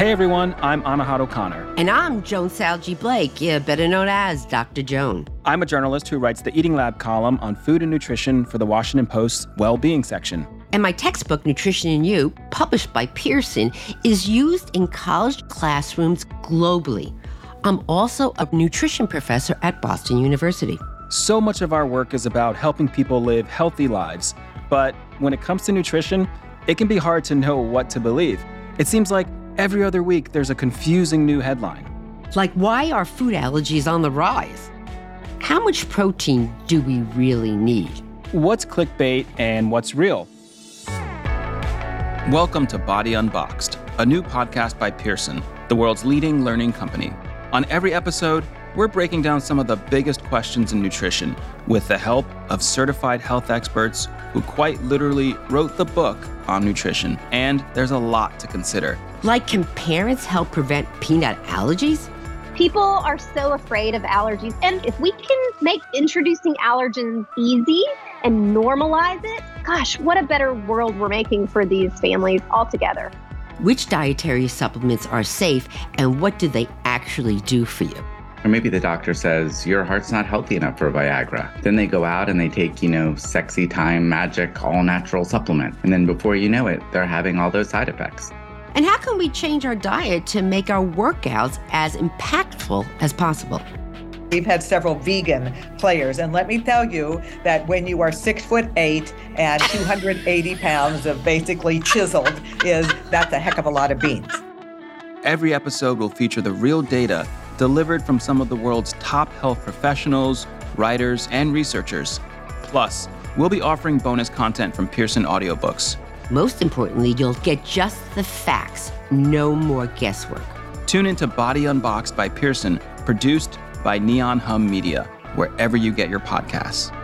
Hey everyone, I'm Anahad O'Connor. And I'm Joan Salge Blake, yeah, better known as Dr. Joan. I'm a journalist who writes the Eating Lab column on food and nutrition for the Washington Post's Well-Being section. And my textbook, Nutrition and You, published by Pearson, is used in college classrooms globally. I'm also a nutrition professor at Boston University. So much of our work is about helping people live healthy lives. But when it comes to nutrition, it can be hard to know what to believe. It seems like every other week there's a confusing new headline. Like, why are food allergies on the rise? How much protein do we really need? What's clickbait and what's real? Welcome to Body Unboxed, a new podcast by Pearson, the world's leading learning company. On every episode, we're breaking down some of the biggest questions in nutrition with the help of certified health experts who quite literally wrote the book on nutrition. And there's a lot to consider. Like, can parents help prevent peanut allergies? People are so afraid of allergies. And if we can make introducing allergens easy and normalize it, gosh, what a better world we're making for these families altogether. Which dietary supplements are safe and what do they actually do for you? Or maybe the doctor says, Your heart's not healthy enough for Viagra. Then they go out and they take, you know, sexy time, magic, all natural supplement. And then before you know it, they're having all those side effects. And how can we change our diet to make our workouts as impactful as possible? We've had several vegan players, and let me tell you that when you are six foot eight and 280 pounds of basically chiseled, is that's a heck of a lot of beans. Every episode will feature the real data delivered from some of the world's top health professionals, writers, and researchers. Plus, we'll be offering bonus content from Pearson audiobooks. Most importantly, you'll get just the facts, no more guesswork. Tune into Body Unboxed by Pearson, produced by Neon Hum Media, wherever you get your podcasts.